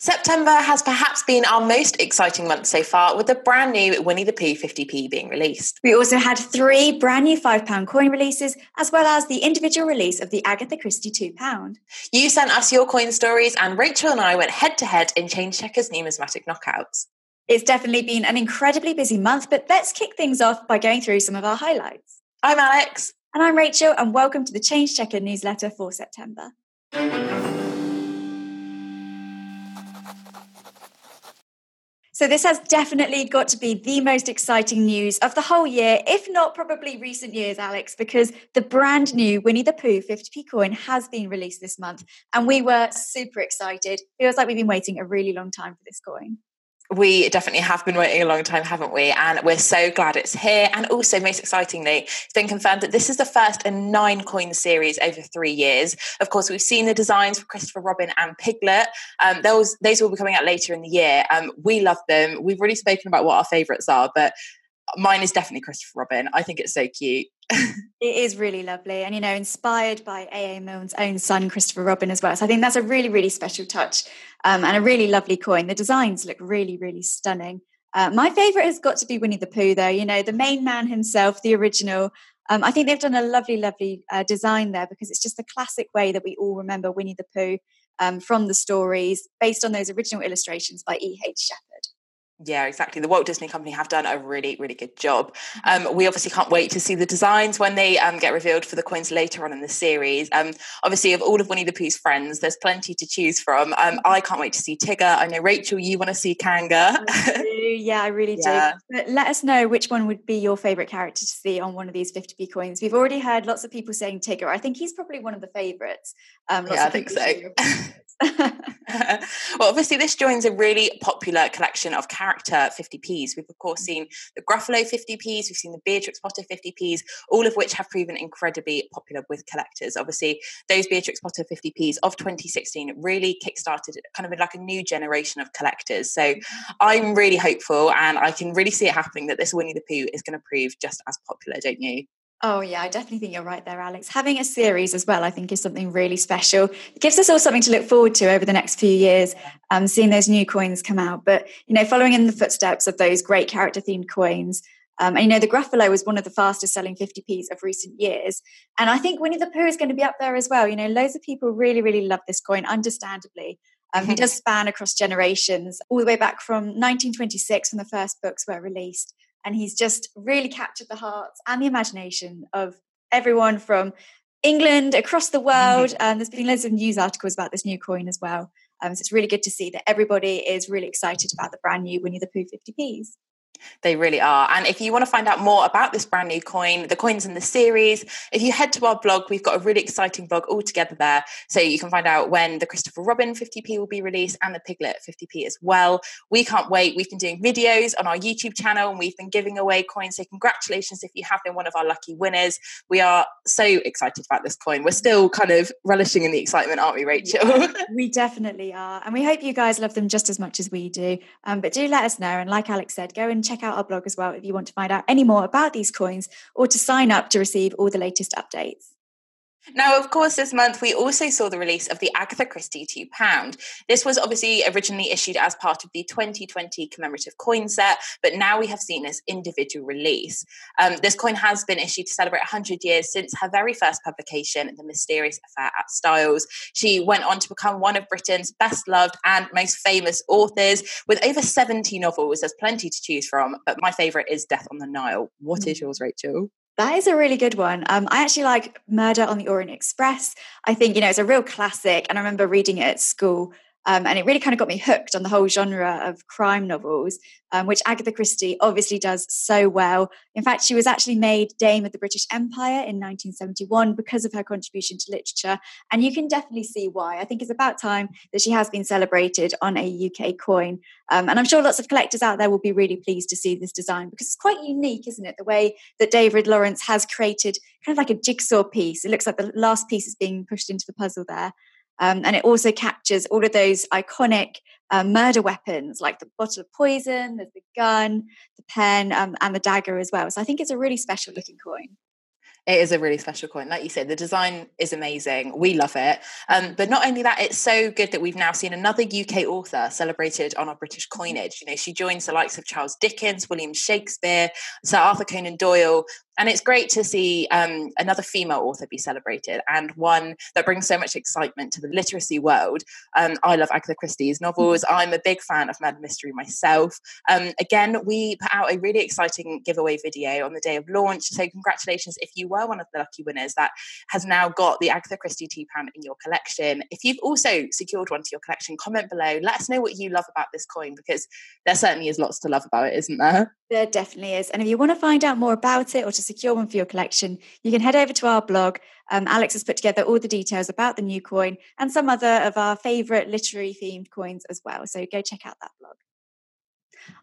September has perhaps been our most exciting month so far, with the brand new Winnie the Pooh 50p being released. We also had three brand new £5 coin releases, as well as the individual release of the Agatha Christie £2. You sent us your coin stories, and Rachel and I went head to head in Change Checkers numismatic knockouts. It's definitely been an incredibly busy month, but let's kick things off by going through some of our highlights. I'm Alex. And I'm Rachel, and welcome to the Change Checker newsletter for September. So, this has definitely got to be the most exciting news of the whole year, if not probably recent years, Alex, because the brand new Winnie the Pooh 50p coin has been released this month. And we were super excited. Feels like we've been waiting a really long time for this coin we definitely have been waiting a long time, haven't we? And we're so glad it's here. And also, most excitingly, it's been confirmed that this is the first in nine coin series over three years. Of course, we've seen the designs for Christopher Robin and Piglet. Um, those those will be coming out later in the year. Um, we love them. We've already spoken about what our favourites are, but mine is definitely Christopher Robin. I think it's so cute. it is really lovely and you know inspired by aa milne's own son christopher robin as well. So i think that's a really really special touch um, and a really lovely coin. The designs look really really stunning. Uh, my favorite has got to be winnie the pooh though. You know the main man himself the original um, i think they've done a lovely lovely uh, design there because it's just the classic way that we all remember winnie the pooh um, from the stories based on those original illustrations by e h shepard yeah, exactly. The Walt Disney Company have done a really, really good job. Um, we obviously can't wait to see the designs when they um, get revealed for the coins later on in the series. Um, obviously, of all of Winnie the Pooh's friends, there's plenty to choose from. Um, I can't wait to see Tigger. I know Rachel, you want to see Kanga. I yeah, I really yeah. do. But let us know which one would be your favourite character to see on one of these 50p coins. We've already heard lots of people saying Tigger. I think he's probably one of the favourites. Um, yeah, I think so. well, obviously, this joins a really popular collection of character 50p's. We've, of course, seen the Gruffalo 50p's, we've seen the Beatrix Potter 50p's, all of which have proven incredibly popular with collectors. Obviously, those Beatrix Potter 50p's of 2016 really kickstarted kind of like a new generation of collectors. So mm-hmm. I'm really hopeful and I can really see it happening that this Winnie the Pooh is going to prove just as popular, don't you? Oh, yeah, I definitely think you're right there, Alex. Having a series as well, I think, is something really special. It gives us all something to look forward to over the next few years, um, seeing those new coins come out. But, you know, following in the footsteps of those great character themed coins, um, and, you know, the Gruffalo was one of the fastest selling 50ps of recent years. And I think Winnie the Pooh is going to be up there as well. You know, loads of people really, really love this coin, understandably. Um, he does span across generations, all the way back from 1926 when the first books were released and he's just really captured the hearts and the imagination of everyone from England across the world. And um, there's been loads of news articles about this new coin as well. Um, so it's really good to see that everybody is really excited about the brand new Winnie the Pooh 50p's. They really are. And if you want to find out more about this brand new coin, the coins in the series, if you head to our blog, we've got a really exciting blog all together there. So you can find out when the Christopher Robin 50p will be released and the Piglet 50p as well. We can't wait. We've been doing videos on our YouTube channel and we've been giving away coins. So congratulations if you have been one of our lucky winners. We are so excited about this coin. We're still kind of relishing in the excitement, aren't we, Rachel? Yeah, we definitely are. And we hope you guys love them just as much as we do. Um, but do let us know. And like Alex said, go and check out our blog as well if you want to find out any more about these coins or to sign up to receive all the latest updates. Now, of course, this month we also saw the release of the Agatha Christie £2. This was obviously originally issued as part of the 2020 commemorative coin set, but now we have seen this individual release. Um, this coin has been issued to celebrate 100 years since her very first publication, The Mysterious Affair at Styles. She went on to become one of Britain's best loved and most famous authors with over 70 novels. There's plenty to choose from, but my favourite is Death on the Nile. What is mm. yours, Rachel? That is a really good one. Um, I actually like Murder on the Orient Express. I think, you know, it's a real classic. And I remember reading it at school um, and it really kind of got me hooked on the whole genre of crime novels, um, which Agatha Christie obviously does so well. In fact, she was actually made Dame of the British Empire in 1971 because of her contribution to literature. And you can definitely see why. I think it's about time that she has been celebrated on a UK coin. Um, and I'm sure lots of collectors out there will be really pleased to see this design because it's quite unique, isn't it? The way that David Lawrence has created kind of like a jigsaw piece. It looks like the last piece is being pushed into the puzzle there. Um, and it also captures all of those iconic uh, murder weapons like the bottle of poison, the gun, the pen, um, and the dagger as well. So I think it's a really special looking coin. It is a really special coin. Like you said, the design is amazing. We love it. Um, but not only that, it's so good that we've now seen another UK author celebrated on our British coinage. You know, she joins the likes of Charles Dickens, William Shakespeare, Sir Arthur Conan Doyle, and it's great to see um, another female author be celebrated and one that brings so much excitement to the literacy world. Um, I love Agatha Christie's novels. Mm-hmm. I'm a big fan of murder mystery myself. Um, again, we put out a really exciting giveaway video on the day of launch. So, congratulations if you were one of the lucky winners that has now got the Agatha Christie £2 in your collection. If you've also secured one to your collection, comment below. Let us know what you love about this coin because there certainly is lots to love about it, isn't there? There definitely is. And if you want to find out more about it or to secure one for your collection, you can head over to our blog. Um, Alex has put together all the details about the new coin and some other of our favourite literary themed coins as well. So go check out that blog.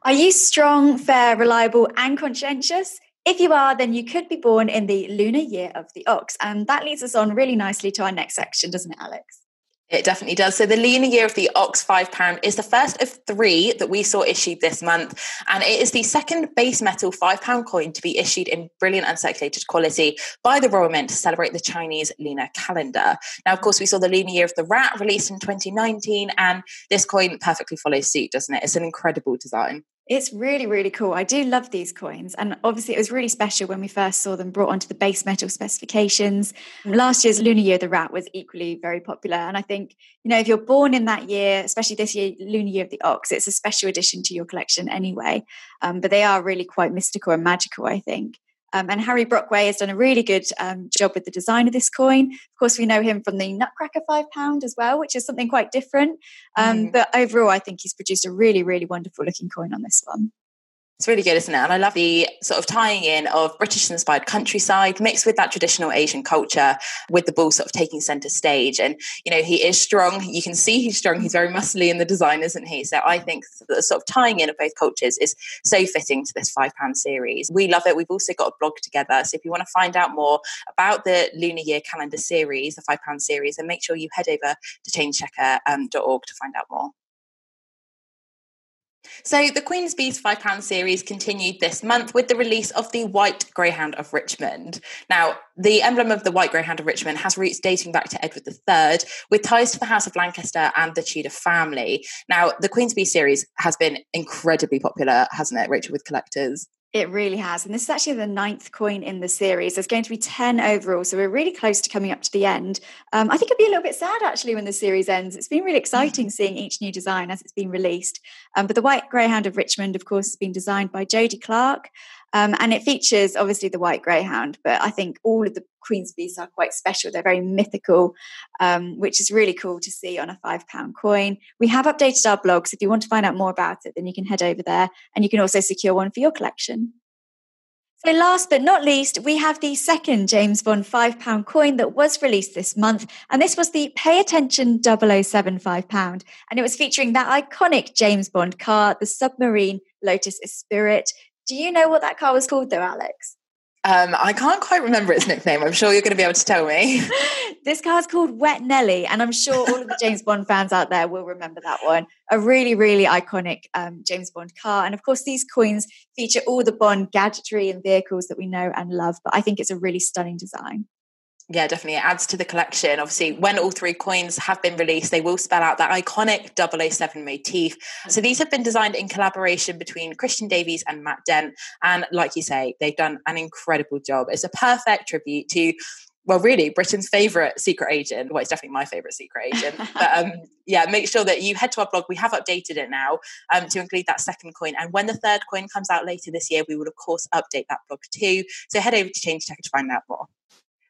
Are you strong, fair, reliable, and conscientious? If you are, then you could be born in the lunar year of the ox. And that leads us on really nicely to our next section, doesn't it, Alex? It definitely does. So the lunar year of the Ox £5 is the first of three that we saw issued this month. And it is the second base metal £5 coin to be issued in brilliant uncirculated quality by the Royal Mint to celebrate the Chinese lunar calendar. Now, of course, we saw the lunar year of the rat released in 2019, and this coin perfectly follows suit, doesn't it? It's an incredible design. It's really, really cool. I do love these coins. And obviously, it was really special when we first saw them brought onto the base metal specifications. Last year's Lunar Year the Rat was equally very popular. And I think, you know, if you're born in that year, especially this year, Lunar Year of the Ox, it's a special addition to your collection anyway. Um, but they are really quite mystical and magical, I think. Um, and Harry Brockway has done a really good um, job with the design of this coin. Of course, we know him from the Nutcracker five pound as well, which is something quite different. Um, mm. But overall, I think he's produced a really, really wonderful looking coin on this one. It's really good, isn't it? And I love the sort of tying in of British inspired countryside mixed with that traditional Asian culture, with the bull sort of taking center stage. And, you know, he is strong. You can see he's strong. He's very muscly in the design, isn't he? So I think the sort of tying in of both cultures is so fitting to this five pound series. We love it. We've also got a blog together. So if you want to find out more about the lunar year calendar series, the five pound series, then make sure you head over to changechecker.org um, to find out more. So, the Queen's Bees £5 series continued this month with the release of the White Greyhound of Richmond. Now, the emblem of the White Greyhound of Richmond has roots dating back to Edward III, with ties to the House of Lancaster and the Tudor family. Now, the Queen's Bees series has been incredibly popular, hasn't it, Rachel, with collectors? It really has. And this is actually the ninth coin in the series. There's going to be 10 overall. So we're really close to coming up to the end. Um, I think it'd be a little bit sad actually when the series ends. It's been really exciting seeing each new design as it's been released. Um, but the White Greyhound of Richmond, of course, has been designed by Jody Clark. Um, and it features obviously the white greyhound, but I think all of the Queen's bees are quite special. They're very mythical, um, which is really cool to see on a five pound coin. We have updated our blog, so if you want to find out more about it, then you can head over there and you can also secure one for your collection. So, last but not least, we have the second James Bond £5 coin that was released this month. And this was the Pay Attention 007 £5. And it was featuring that iconic James Bond car, the submarine Lotus Esprit, do you know what that car was called, though, Alex? Um, I can't quite remember its nickname. I'm sure you're going to be able to tell me. this car's called Wet Nellie, and I'm sure all of the James Bond fans out there will remember that one. A really, really iconic um, James Bond car. And of course, these coins feature all the Bond gadgetry and vehicles that we know and love, but I think it's a really stunning design yeah, definitely. It adds to the collection. Obviously, when all three coins have been released, they will spell out that iconic 007 motif. So these have been designed in collaboration between Christian Davies and Matt Dent. And like you say, they've done an incredible job. It's a perfect tribute to well, really, Britain's favourite secret agent. Well, it's definitely my favourite secret agent. but um, yeah, make sure that you head to our blog. We have updated it now um, to include that second coin. And when the third coin comes out later this year, we will, of course, update that blog too. So head over to Change Checker to find out more.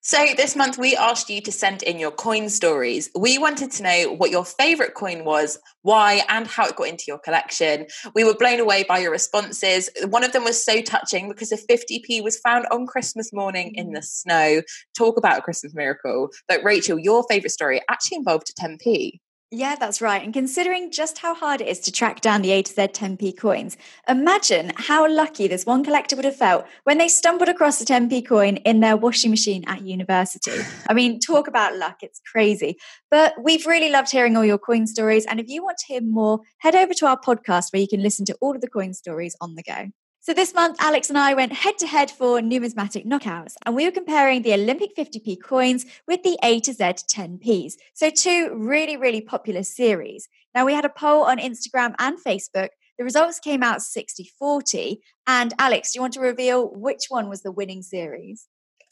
So, this month we asked you to send in your coin stories. We wanted to know what your favorite coin was, why, and how it got into your collection. We were blown away by your responses. One of them was so touching because a 50p was found on Christmas morning in the snow. Talk about a Christmas miracle. But, Rachel, your favorite story actually involved a 10p. Yeah, that's right. And considering just how hard it is to track down the A to Z 10p coins, imagine how lucky this one collector would have felt when they stumbled across a 10p coin in their washing machine at university. I mean, talk about luck, it's crazy. But we've really loved hearing all your coin stories. And if you want to hear more, head over to our podcast where you can listen to all of the coin stories on the go. So this month, Alex and I went head to head for numismatic knockouts, and we were comparing the Olympic 50p coins with the A to Z 10p's. So two really, really popular series. Now we had a poll on Instagram and Facebook. The results came out 60 40. And Alex, do you want to reveal which one was the winning series?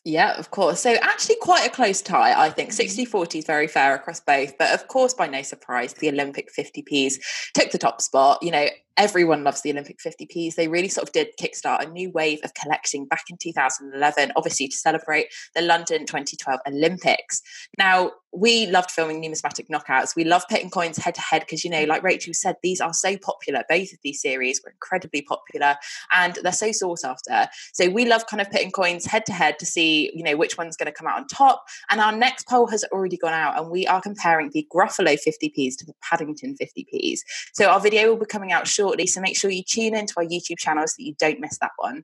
Yeah, of course. So actually quite a close tie, I think. 60-40 mm-hmm. is very fair across both. But of course, by no surprise, the Olympic 50Ps took the top spot. You know, everyone loves the Olympic 50Ps. They really sort of did kickstart a new wave of collecting back in 2011, obviously to celebrate the London 2012 Olympics. Now, we loved filming numismatic knockouts. We love pitting coins head to head because, you know, like Rachel said, these are so popular. Both of these series were incredibly popular and they're so sought after. So we love kind of pitting coins head to head to see, you know, which one's going to come out on top. And our next poll has already gone out and we are comparing the Gruffalo 50Ps to the Paddington 50Ps. So our video will be coming out shortly shortly. So make sure you tune into our YouTube channel so that you don't miss that one.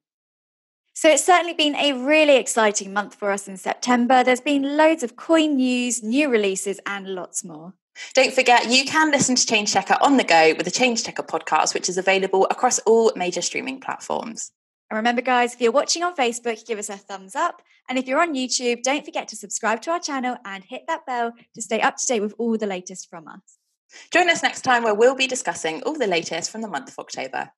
So it's certainly been a really exciting month for us in September. There's been loads of coin news, new releases, and lots more. Don't forget, you can listen to Change Checker on the go with the Change Checker podcast, which is available across all major streaming platforms. And remember, guys, if you're watching on Facebook, give us a thumbs up. And if you're on YouTube, don't forget to subscribe to our channel and hit that bell to stay up to date with all the latest from us. Join us next time where we'll be discussing all the latest from the month of October.